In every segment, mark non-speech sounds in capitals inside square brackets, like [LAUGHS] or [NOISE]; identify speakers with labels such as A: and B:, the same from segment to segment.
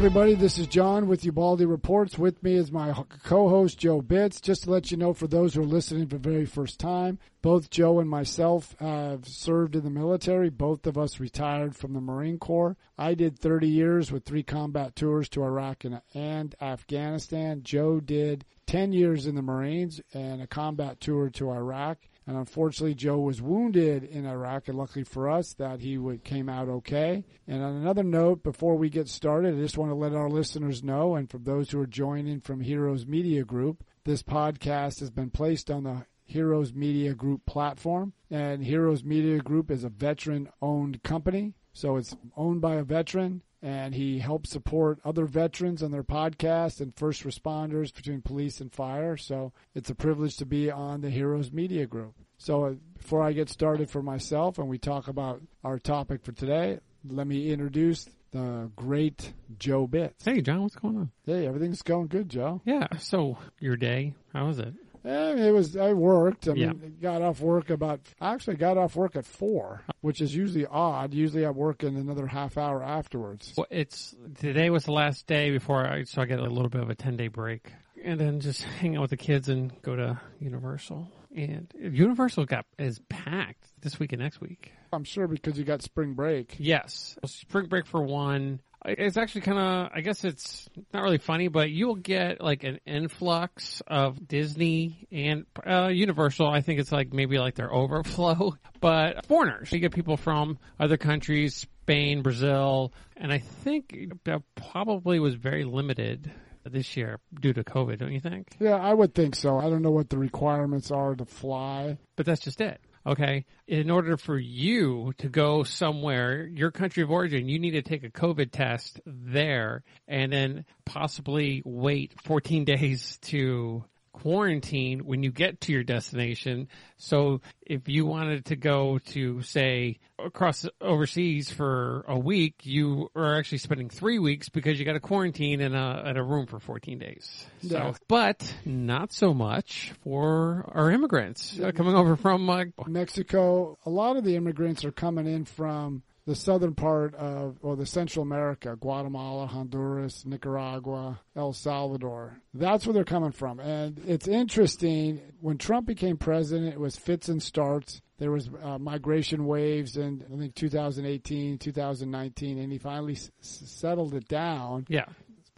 A: everybody. This is John with Ubaldi Reports. With me is my co-host Joe Bitz. Just to let you know, for those who are listening for the very first time, both Joe and myself have served in the military. Both of us retired from the Marine Corps. I did 30 years with three combat tours to Iraq and, and Afghanistan. Joe did 10 years in the Marines and a combat tour to Iraq. And unfortunately, Joe was wounded in Iraq, and luckily for us, that he would, came out okay. And on another note, before we get started, I just want to let our listeners know, and for those who are joining from Heroes Media Group, this podcast has been placed on the Heroes Media Group platform. And Heroes Media Group is a veteran owned company. So it's owned by a veteran and he helps support other veterans on their podcast and first responders between police and fire. So it's a privilege to be on the Heroes Media Group. So uh, before I get started for myself and we talk about our topic for today, let me introduce the great Joe Bitz.
B: Hey, John, what's going on?
A: Hey, everything's going good, Joe.
B: Yeah. So your day, how was it?
A: Eh, it was. I worked. I
B: Yeah.
A: mean, got off work about. I actually got off work at four, which is usually odd. Usually, I work in another half hour afterwards.
B: Well, it's today was the last day before I, so I get a little bit of a ten day break, and then just [LAUGHS] hang out with the kids and go to Universal. And Universal got is packed this week and next week.
A: I'm sure because you got spring break.
B: Yes, spring break for one. It's actually kind of, I guess it's not really funny, but you'll get like an influx of Disney and uh, Universal. I think it's like maybe like their overflow, [LAUGHS] but foreigners. You get people from other countries, Spain, Brazil, and I think that probably was very limited this year due to COVID, don't you think?
A: Yeah, I would think so. I don't know what the requirements are to fly.
B: But that's just it. Okay. In order for you to go somewhere, your country of origin, you need to take a COVID test there and then possibly wait 14 [LAUGHS] days to quarantine when you get to your destination. So if you wanted to go to say across overseas for a week, you are actually spending three weeks because you got to quarantine in a, in a room for 14 days.
A: Yeah.
B: So, but not so much for our immigrants uh, coming over from uh,
A: Mexico, a lot of the immigrants are coming in from the southern part of, or the Central America, Guatemala, Honduras, Nicaragua, El Salvador. That's where they're coming from. And it's interesting, when Trump became president, it was fits and starts. There was uh, migration waves in, I think, 2018, 2019, and he finally s- settled it down.
B: yeah.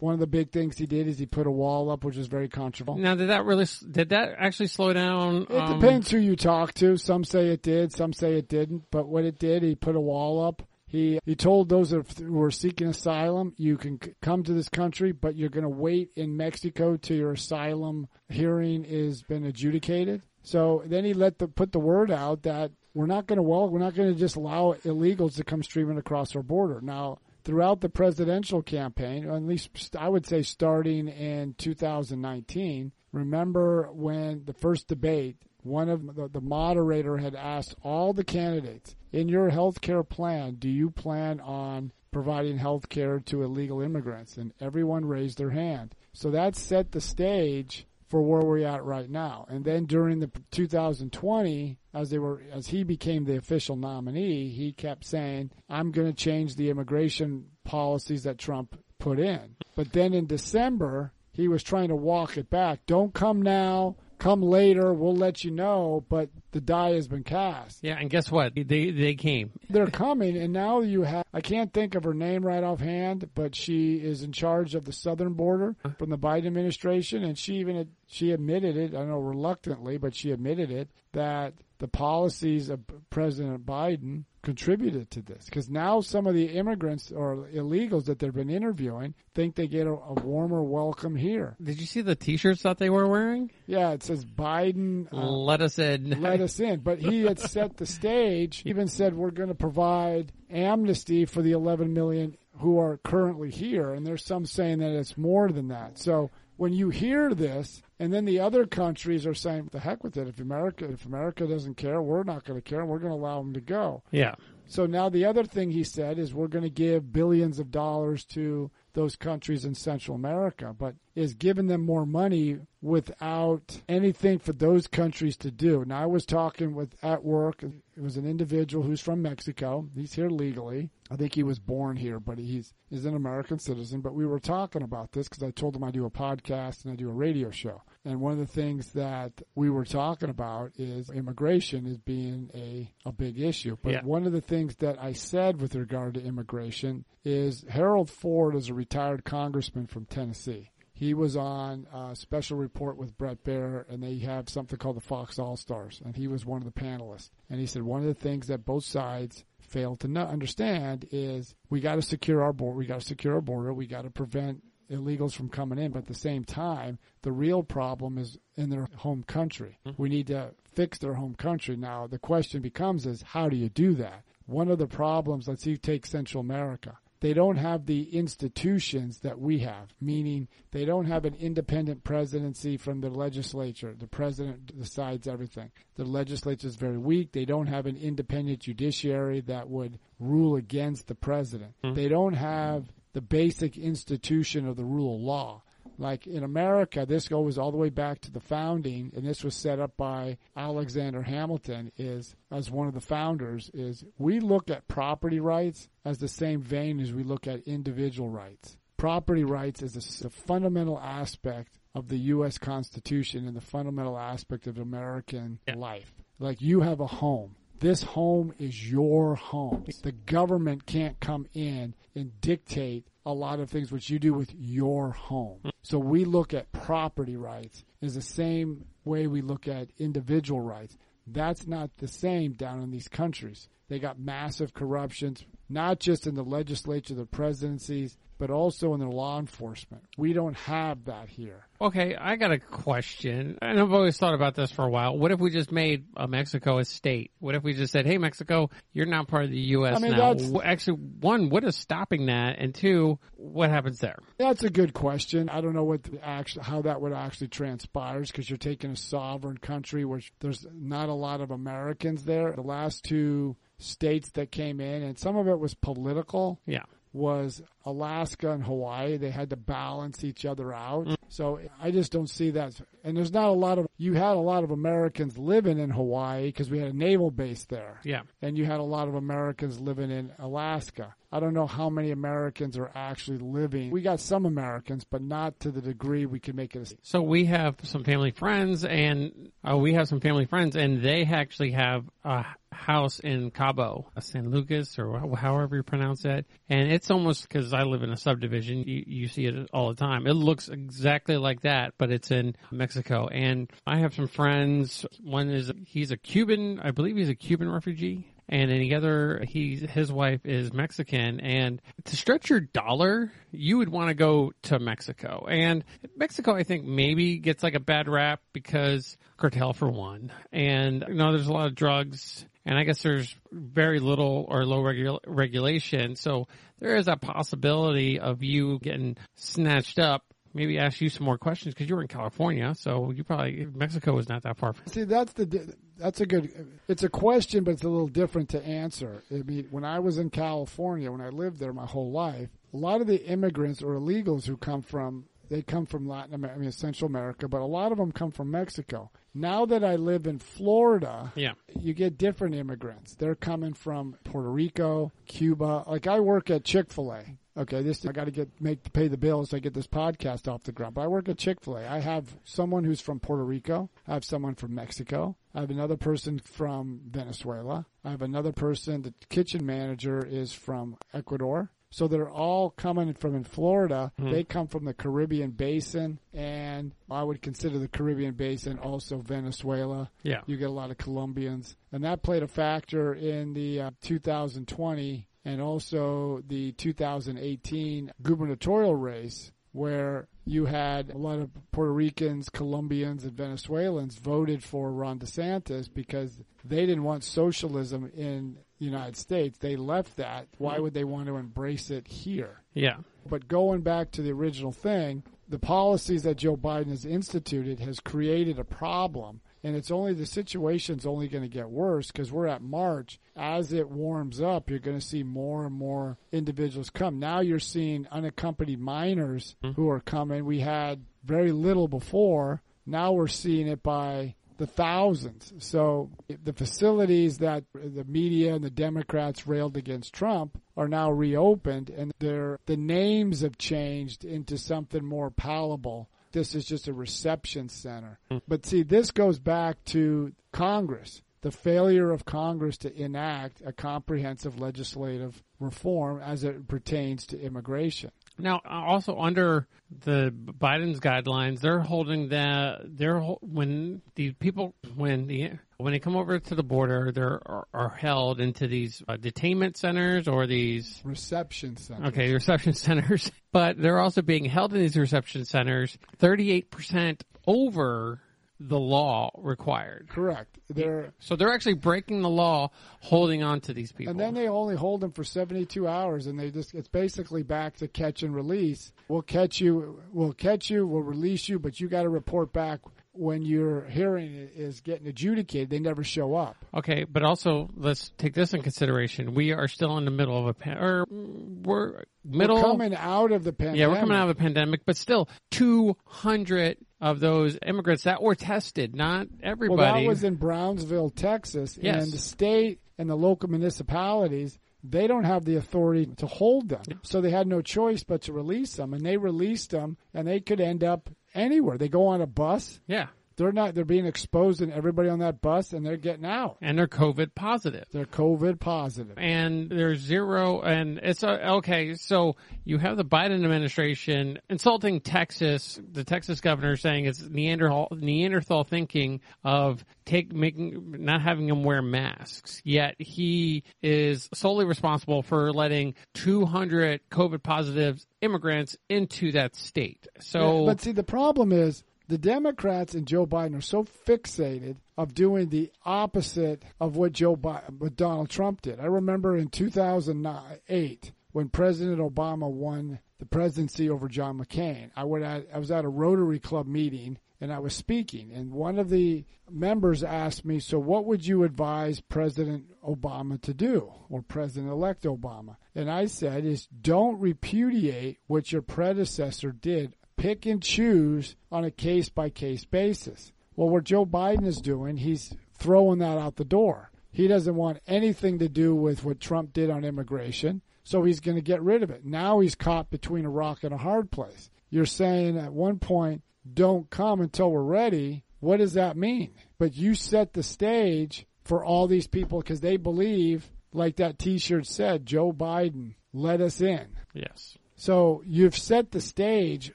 A: One of the big things he did is he put a wall up, which was very controversial.
B: Now, did that really? Did that actually slow down?
A: It
B: um,
A: depends who you talk to. Some say it did, some say it didn't. But what it did, he put a wall up. He he told those who are seeking asylum, you can come to this country, but you're going to wait in Mexico till your asylum hearing is been adjudicated. So then he let the put the word out that we're not going to well, we're not going to just allow illegals to come streaming across our border. Now, throughout the presidential campaign, at least I would say starting in 2019, remember when the first debate, one of the, the moderator had asked all the candidates, in your health care plan, do you plan on providing health care to illegal immigrants? And everyone raised their hand. So that set the stage for where we're at right now. And then during the 2020, as they were, as he became the official nominee, he kept saying, "I'm going to change the immigration policies that Trump put in." But then in December, he was trying to walk it back. Don't come now. Come later. We'll let you know. But the die has been cast.
B: Yeah, and guess what? They they came.
A: They're coming, and now you have. I can't think of her name right offhand, but she is in charge of the southern border from the Biden administration, and she even she admitted it. I know reluctantly, but she admitted it that the policies of President Biden contributed to this because now some of the immigrants or illegals that they've been interviewing think they get a, a warmer welcome here.
B: Did you see the T-shirts that they were wearing?
A: Yeah, it says Biden. uh,
B: Let us in. [LAUGHS]
A: let us in. But he had set the stage, He even said we're going to provide amnesty for the 11 million who are currently here. And there's some saying that it's more than that. So when you hear this, and then the other countries are saying, the heck with it. If America, if America doesn't care, we're not going to care. and We're going to allow them to go.
B: Yeah.
A: So now the other thing he said is we're going to give billions of dollars to those countries in Central America. But is giving them more money without anything for those countries to do. Now I was talking with at work. It was an individual who's from Mexico. He's here legally. I think he was born here, but he's is an American citizen. But we were talking about this because I told him I do a podcast and I do a radio show. And one of the things that we were talking about is immigration is being a, a big issue. But
B: Yeah.
A: one of the things that I said with regard to immigration is Harold Ford is a retired congressman from Tennessee. He was on a special report with Bret Baier, and they have something called the Fox All Stars, and he was one of the panelists. And he said one of the things that both sides fail to not understand is we got to secure our border. We got to secure our border. We got to prevent illegals from coming in. But at the same time, the real problem is in their home country. Mm-hmm. We need to fix their home country. Now, the question becomes is how do you do that? One of the problems, let's see, take Central America. They don't have the institutions that we have, meaning they don't have an independent presidency from the legislature. The president decides everything. The legislature is very weak. They don't have an independent judiciary that would rule against the president. Hmm. They don't have the basic institution of the rule of law. Like in America, this goes all the way back to the founding, and this was set up by Alexander Hamilton. Is as one of the founders, is we look at property rights as the same vein as we look at individual rights. Property rights is a fundamental aspect of the U.S. Constitution and the fundamental aspect of American
B: Yeah.
A: life. Like you have a home. This home is your home. The government can't come in and dictate a lot of things which you do with your home. So we look at property rights as the same way we look at individual rights. That's not the same down in these countries. They got massive corruptions, not just in the legislature, the presidencies, but also in the law enforcement. We don't have that here.
B: Okay, I got a question, and I've always thought about this for a while. What if we just made uh, Mexico a state? What if we just said, "Hey, Mexico, you're now part of the U.S.
A: I mean,
B: now"?
A: that's-
B: Actually, one, what is stopping that, and two, what happens there?
A: That's a good question. I don't know what the actual, how that would actually transpires because you're taking a sovereign country where there's not a lot of Americans there. The last two states that came in, and some of it was political,
B: Yeah.
A: was Alaska and Hawaii. They had to balance each other out. So I just don't see that. And there's not a lot of, you had a lot of Americans living in Hawaii because we had a naval base there
B: Yeah.
A: and you had a lot of Americans living in Alaska. I don't know how many Americans are actually living. We got some Americans, but not to the degree we can make it. A,
B: So we have some family friends, and uh, we have some family friends, and they actually have a house in Cabo, San Lucas, or however you pronounce that. And it's almost because I live in a subdivision. You, you see it all the time. It looks exactly like that, but it's in Mexico. And I have some friends. One is he's a Cuban. I believe he's a Cuban refugee. And the other, he, his wife is Mexican. And to stretch your dollar, you would want to go to Mexico. And Mexico, I think, maybe gets like a bad rap because cartel for one. And, you know, there's a lot of drugs. And I guess there's very little or low regu- regulation. So there is a possibility of you getting snatched up. Maybe ask you some more questions because you were in California. So you probably, Mexico is not that far.
A: see, that's the that's a good. It's a question, but it's a little different to answer. I mean, when I was in California, when I lived there my whole life, a lot of the immigrants or illegals who come from they come from Latin America, I mean Central America, but a lot of them come from Mexico. Now that I live in Florida,
B: Yeah.
A: you get different immigrants. They're coming from Puerto Rico, Cuba. Like I work at Chick Fil A. Okay, this I got to get make pay the bills. So I get this podcast off the ground. But I work at Chick Fil A. I have someone who's from Puerto Rico. I have someone from Mexico. I have another person from Venezuela. I have another person. The kitchen manager is from Ecuador. So they're all coming from in Florida. They come from the Caribbean basin, and I would consider the Caribbean basin also Venezuela.
B: Yeah.
A: You get a lot of Colombians, and that played a factor in the uh, 2020 and also the 2018 gubernatorial race, where you had a lot of Puerto Ricans, Colombians, and Venezuelans voted for Ron DeSantis because they didn't want socialism in the United States. They left that. Why would they want to embrace it here?
B: Yeah.
A: But going back to the original thing, the policies that Joe Biden has instituted has created a problem and it's only the situation's only going to get worse because we're at March. As it warms up, you're going to see more and more individuals come. Now you're seeing unaccompanied minors mm-hmm. who are coming. We had very little before. Now we're seeing it by the thousands. So the facilities that the media and the Democrats railed against Trump are now reopened and they the names have changed into something more palatable this is just a reception center. Mm. But see, this goes back to Congress, the failure of Congress to enact a comprehensive legislative reform as it pertains to immigration.
B: Now, also under the Biden's guidelines, they're holding the they're when the people when the when they come over to the border, they're are, are held into these uh, detainment centers or these
A: reception centers.
B: Okay, reception [LAUGHS] centers, but they're also being held in these reception centers 38% over the law required.
A: Correct. They're
B: so they're actually breaking the law, holding on to these people.
A: And then they only hold them for seventy two hours, and they just it's basically back to catch and release. We'll catch you. We'll catch you. We'll release you, but you got to report back when your hearing is getting adjudicated, they never show up.
B: Okay, but also let's take this in consideration. We are still in the middle of a pan, or we're middle
A: we're coming out of the pandemic.
B: Yeah, we're coming out of the pandemic, but still, two hundred of those immigrants that were tested, not everybody.
A: Well, that was in Brownsville, Texas,
B: yes.
A: and the state and the local municipalities they don't have the authority to hold them. So they had no choice but to release them. And they released them, and they could end up anywhere. They go on a bus.
B: Yeah.
A: They're not. They're being exposed, and everybody on that bus, and they're getting out.
B: And they're COVID positive.
A: They're COVID positive.
B: And there's zero. And it's a, okay. So you have the Biden administration insulting Texas. The Texas governor saying it's Neanderthal Neanderthal thinking of take making not having them wear masks. Yet he is solely responsible for letting 200 COVID positive immigrants into that state. So,
A: yeah, but see, the problem is the Democrats and Joe Biden are so fixated of doing the opposite of what Joe Biden, what Donald Trump did. I remember in 2008 when President Obama won the presidency over John McCain. I, at, I was at a Rotary Club meeting and I was speaking, and one of the members asked me, "So, what would you advise President Obama to do, or President-elect Obama?" And I said, "Is don't repudiate what your predecessor did pick and choose on a case by case basis. Well, what Joe Biden is doing, he's throwing that out the door. He doesn't want anything to do with what Trump did on immigration, so he's going to get rid of it. Now he's caught between a rock and a hard place. You're saying at one point, don't come until we're ready. What does that mean? But you set the stage for all these people because they believe, like that t shirt said, Joe Biden let us in.
B: Yes.
A: So you've set the stage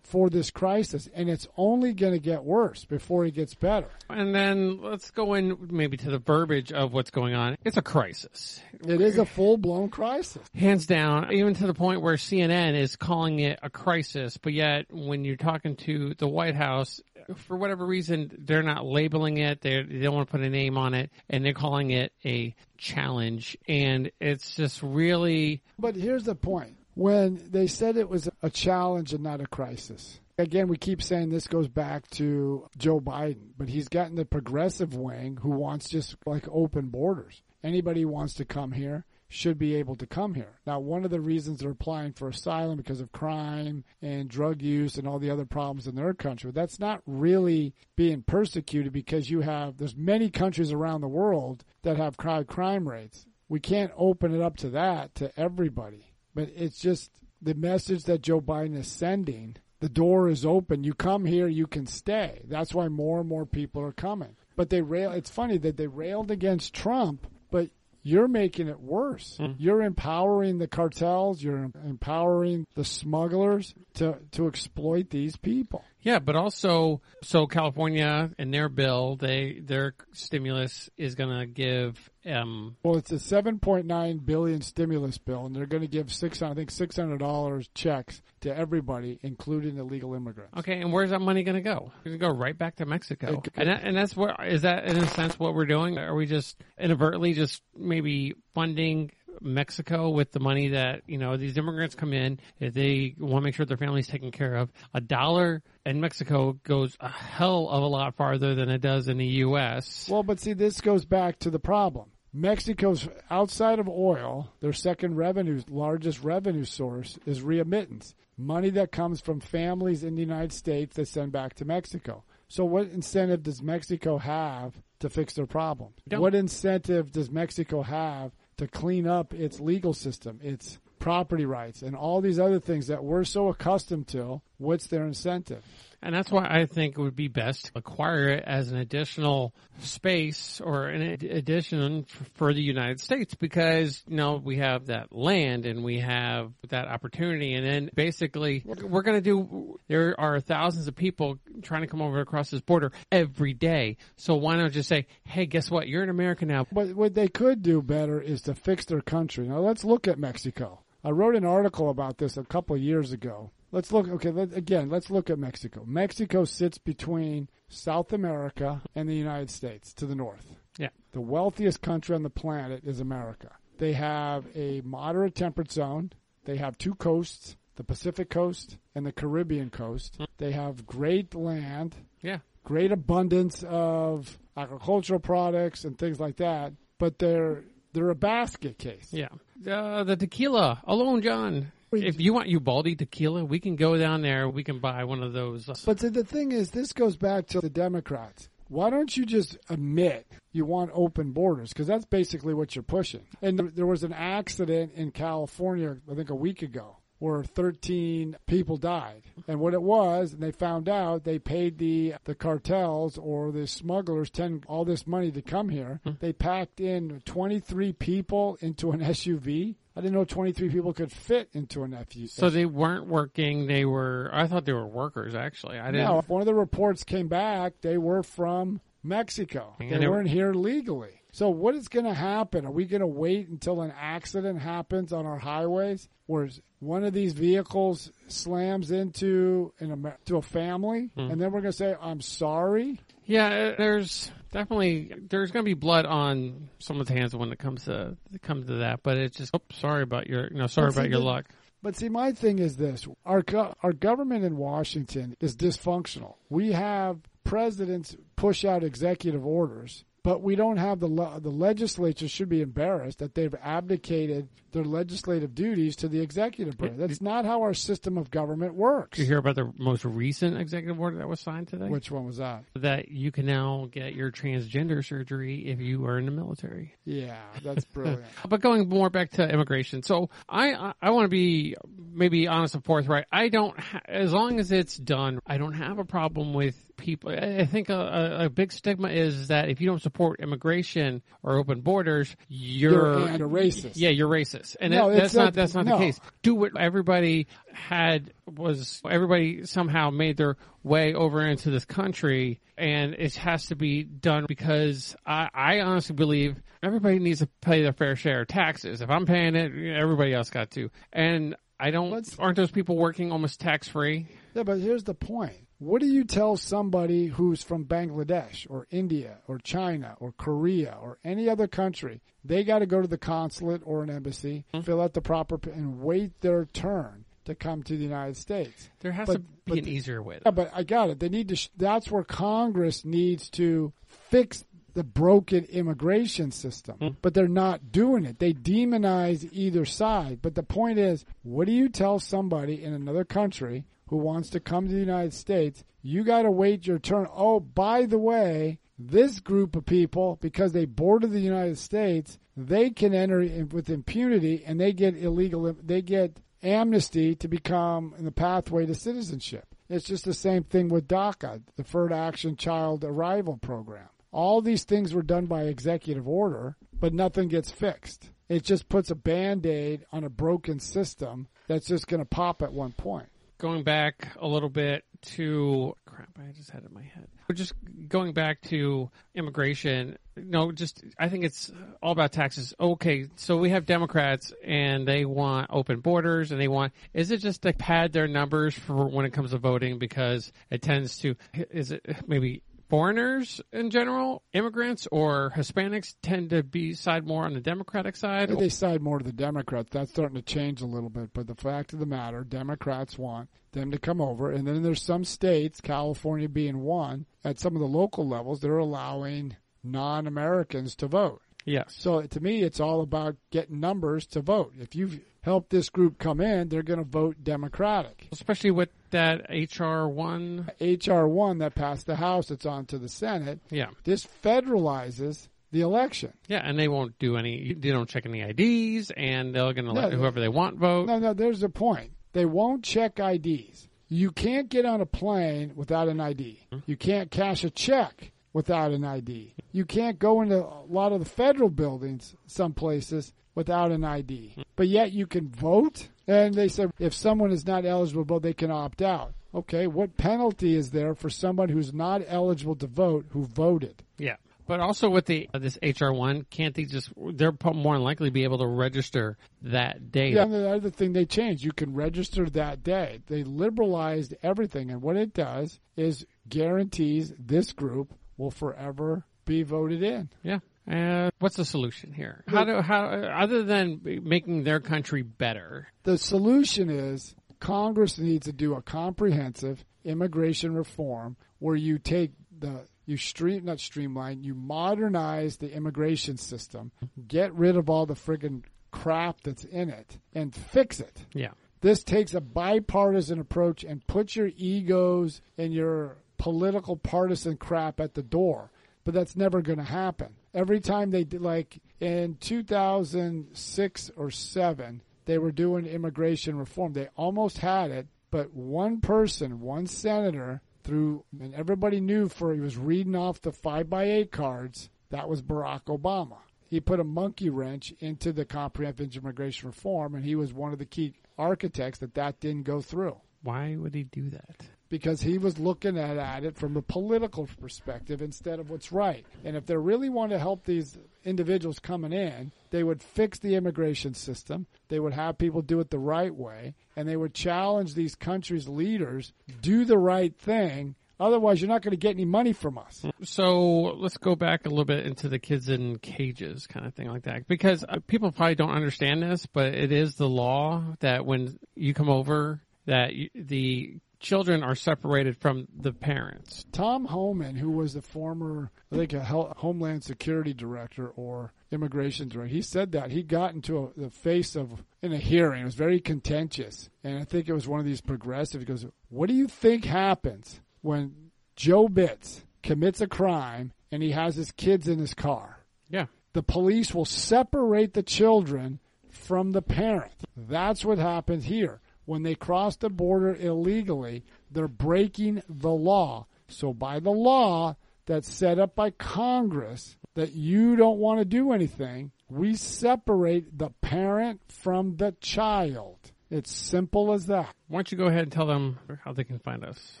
A: for this crisis, and it's only going to get worse before it gets better.
B: And then let's go in maybe to the verbiage of what's going on. It's a crisis.
A: It is a full blown crisis.
B: Hands down, even to the point where CNN is calling it a crisis, but yet when you're talking to the White House, for whatever reason, they're not labeling it. They're, they don't want to put a name on it, and they're calling it a challenge. And it's just really.
A: But here's the point when they said it was a challenge and not a crisis. Again, we keep saying this goes back to Joe Biden, but he's gotten the progressive wing who wants just like open borders. Anybody who wants to come here should be able to come here. Now, one of the reasons they're applying for asylum because of crime and drug use and all the other problems in their country. but That's not really being persecuted because you have there's many countries around the world that have crime rates. We can't open it up to that to everybody. But it's just the message that Joe Biden is sending. The door is open. You come here, you can stay. That's why more and more people are coming. But they rail. It's funny that they railed against Trump, but you're making it worse. Mm. You're empowering the cartels. You're empowering the smugglers to to exploit these people.
B: Yeah, but also, so California and their bill, they their stimulus is going to give. Um,
A: well, it's a seven point nine billion stimulus bill, and they're going to give six, I think, six hundred dollars checks to everybody, including illegal immigrants.
B: Okay, and where's that money going to go? It's going to go right back to Mexico, it, and that, and that's what is that in a sense what we're doing? Are we just inadvertently just maybe funding Mexico with the money that, you know, these immigrants come in, they want to make sure their family's taken care of, a dollar in Mexico goes a hell of a lot farther than it does in the U.S.
A: Well, but see, this goes back to the problem. Mexico's outside of oil, their second revenue, largest revenue source is remittance. Money that comes from families in the United States that send back to Mexico. So what incentive does Mexico have to fix their problem?
B: Don't.
A: What incentive does Mexico have to clean up its legal system, its property rights, and all these other things that we're so accustomed to? What's their incentive?
B: And that's why I think it would be best to acquire it as an additional space or an addition for the United States because, you know, we have that land and we have that opportunity. And then basically we're going to do, there are thousands of people trying to come over across this border every day. So why not just say, hey, guess what? You're an American now.
A: But what they could do better is to fix their country. Now let's look at Mexico. I wrote an article about this a couple of years ago. Let's look. Okay, let, again, let's look at Mexico. Mexico sits between South America and the United States to the north.
B: Yeah.
A: The wealthiest country on the planet is America. They have a moderate temperate zone. They have two coasts, the Pacific coast and the Caribbean coast. They have great land,
B: Yeah.
A: great abundance of agricultural products and things like that, but they're they're a basket case.
B: Yeah. Uh, the tequila alone, John. If you want Ubaldi tequila, we can go down there. We can buy one of those.
A: But the, the thing is, this goes back to the Democrats. Why don't you just admit you want open borders? Because that's basically what you're pushing. And there, there was an accident in California, I think a week ago, where 13 people died. And what it was, and they found out, they paid the the cartels or the smugglers 10 all this money to come here. Mm-hmm. They packed in 23 people into an SUV. I didn't know 23 people could fit into an SUV.
B: So they weren't working. They were. I thought they were workers. Actually, I didn't.
A: No, one of the reports came back. They were from Mexico.
B: And
A: they
B: they were-
A: weren't here legally. So what is going to happen? Are we going to wait until an accident happens on our highways, where one of these vehicles slams into an to a family,
B: Hmm.
A: and then we're going to say, "I'm sorry"?
B: Yeah, there's definitely there's going to be blood on someone's hands when it comes to it comes to that. But it's just, oh, sorry about your, you know, sorry about your
A: the-
B: luck.
A: But see, my thing is this: our go- our government in Washington is dysfunctional. We have presidents push out executive orders, but we don't have the le- the legislature should be embarrassed that they've abdicated their legislative duties to the executive branch. That's not how our system of government works.
B: Did you hear about the most recent executive order that was signed today?
A: Which one was that?
B: that you can now get your transgender surgery if you are in the military.
A: Yeah, that's [LAUGHS] brilliant.
B: But going more back to immigration, so I I, I want to be maybe honest and forthright. I don't, ha- as long as it's done, I don't have a problem with people. I think a, a, big stigma is that if you don't support immigration or open borders, you're,
A: You're racist.
B: Yeah, you're racist, and
A: No,
B: that- that's not
A: not-
B: that's not
A: no.
B: the case. Do what everybody had was everybody somehow made their way over into this country, and it has to be done because I, I honestly believe everybody needs to pay their fair share of taxes. If I'm paying it, everybody else got to, and I don't.
A: Let's-
B: aren't those people working almost tax free?
A: Yeah, but here's the point. What do you tell somebody who's from Bangladesh or India or China or Korea or any other country? They got to go to the consulate or an embassy, mm-hmm. fill out the proper, and wait their turn to come to the United States.
B: There has
A: But-
B: to be an easier way.
A: Yeah, but I got it. They need to. Sh- that's where Congress needs to fix the broken immigration system. Mm-hmm. But they're not doing it. They demonize either side. But the point is, what do you tell somebody in another country who wants to come to the United States? You got to wait your turn. Oh, by the way, this group of people, because they border the United States, they can enter with impunity and they get illegal. They get amnesty to become in the pathway to citizenship. It's just the same thing with DACA, the Deferred Action Child Arrival Program. All these things were done by executive order, but nothing gets fixed. It just puts a band aid on a broken system that's just going to pop at one point.
B: Going back a little bit to crap i just had it in my head. Just going back to immigration. No just i think it's all about taxes. Okay so we have democrats and they want open borders and they want is it just to pad their numbers for when it comes to voting? Because it tends to is it maybe foreigners in general, immigrants or Hispanics tend to be side more on the Democratic side?
A: They side more to the Democrats. That's starting to change a little bit. But the fact of the matter, Democrats want them to come over. And then there's some states, California being one, at some of the local levels, they're allowing non Americans to vote.
B: Yes.
A: So to me, it's all about getting numbers to vote. If you've helped this group come in, they're going to vote Democratic.
B: Especially with that HR one.
A: HR one that passed the House, it's on to the Senate.
B: Yeah.
A: This federalizes the election.
B: Yeah, and they won't do any. They don't check any IDs, and they're going to let
A: No,
B: whoever they want vote.
A: No, no, there's a point. They won't check IDs. You can't get on a plane without an ID. Mm-hmm. You can't cash a check without an ID. You can't go into a lot of the federal buildings, some places, without an ID. But yet you can vote. And they said if someone is not eligible to vote, they can opt out. Okay, what penalty is there for someone who's not eligible to vote who voted?
B: Yeah. But also with the uh, this HR one, can't they just? They're more than likely be able to register that day.
A: Yeah, the other thing they changed, you can register that day. They liberalized everything, and what it does is guarantees this group will forever be voted in.
B: Yeah. Uh, what's the solution here? How do how other than making their country better?
A: The solution is Congress needs to do a comprehensive immigration reform where you take the you stream not streamline, you modernize the immigration system, get rid of all the friggin' crap that's in it, and fix it.
B: Yeah.
A: This takes a bipartisan approach and put your egos and your political partisan crap at the door. But that's never going to happen. Every time they did, like in 2006 or 7, they were doing immigration reform. They almost had it, but one person, one senator, through, and everybody knew for he was reading off the 5 by 8 cards, that was Barack Obama. He put a monkey wrench into the comprehensive immigration reform, and he was one of the key architects that that didn't go through
B: Why would he do that?
A: Because he was looking at, at it from a political perspective instead of what's right. And if they really want to help these individuals coming in, they would fix the immigration system. They would have people do it the right way, and they would challenge these countries' leaders do the right thing. Otherwise, you're not going to get any money from us.
B: So let's go back a little bit into the kids in cages kind of thing like that. Because uh, people probably don't understand this, but it is the law that when you come over, that the children are separated from the parents.
A: Tom Homan, who was the former, I think, a Homeland Security Director or Immigration Director, he said that he got into a, the face of in a hearing. It was very contentious, and I think it was one of these progressive. He goes, "What do you think happens when Joe Bitz commits a crime and he has his kids in his car?
B: Yeah.
A: The police will separate the children from the parent. That's what happens here." When they cross the border illegally, they're breaking the law. So, by the law that's set up by Congress that you don't want to do anything, we separate the parent from the child. It's simple as that.
B: Why don't you go ahead and tell them how they can find us?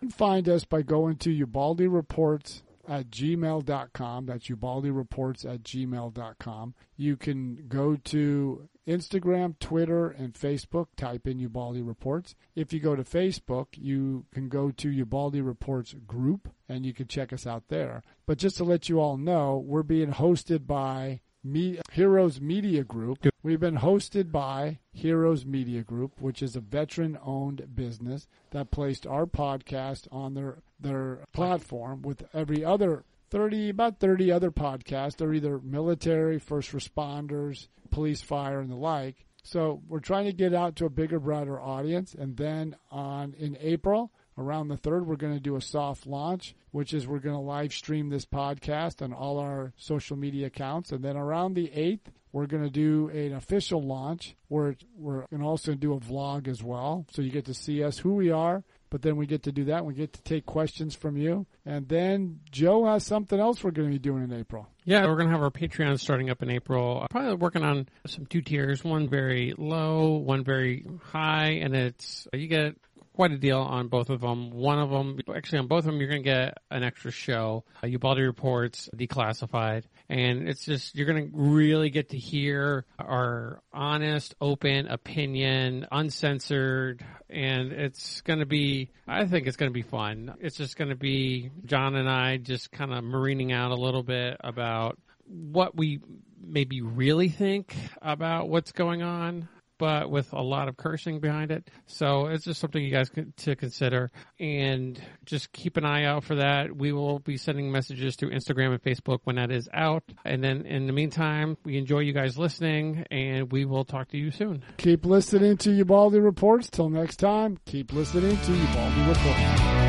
A: You can find us by going to Ubaldi Reports at gmail.com. That's Ubaldi Reports at gmail.com. You can go to Instagram, Twitter, and Facebook. Type in Ubaldi Reports. If you go to Facebook, you can go to Ubaldi Reports group and you can check us out there. But just to let you all know, we're being hosted by Me- Heroes Media Group. We've been hosted by Heroes Media Group, which is a veteran-owned business that placed our podcast on their their platform with every other 30 about 30 other podcasts. They're either military, first responders, police, fire, and the like. So we're trying to get out to a bigger, broader audience, and then on in April around the 3rd, we're going to do a soft launch, which is we're going to live stream this podcast on all our social media accounts. And then around the 8th, we're going to do an official launch where we're going to also do a vlog as well. So you get to see us, who we are, but then we get to do that. We get to take questions from you. And then Joe has something else we're going to be doing in April.
B: Yeah, we're going to have our Patreon starting up in April. Probably working on some two tiers, one very low, one very high, and it's you get quite a deal on both of them. One of them, actually on both of them, you're going to get an extra show, uh, Ubaldi Reports Declassified. And it's just, you're going to really get to hear our honest, open opinion, uncensored, and it's going to be, I think it's going to be fun. It's just going to be John and I just kind of marining out a little bit about what we maybe really think about what's going on but with a lot of cursing behind it. So it's just something you guys can, to consider and just keep an eye out for that. We will be sending messages to Instagram and Facebook when that is out. And then in the meantime, we enjoy you guys listening and we will talk to you soon.
A: Keep listening to Ubaldi Reports. Till next time, keep listening to Ubaldi Reports.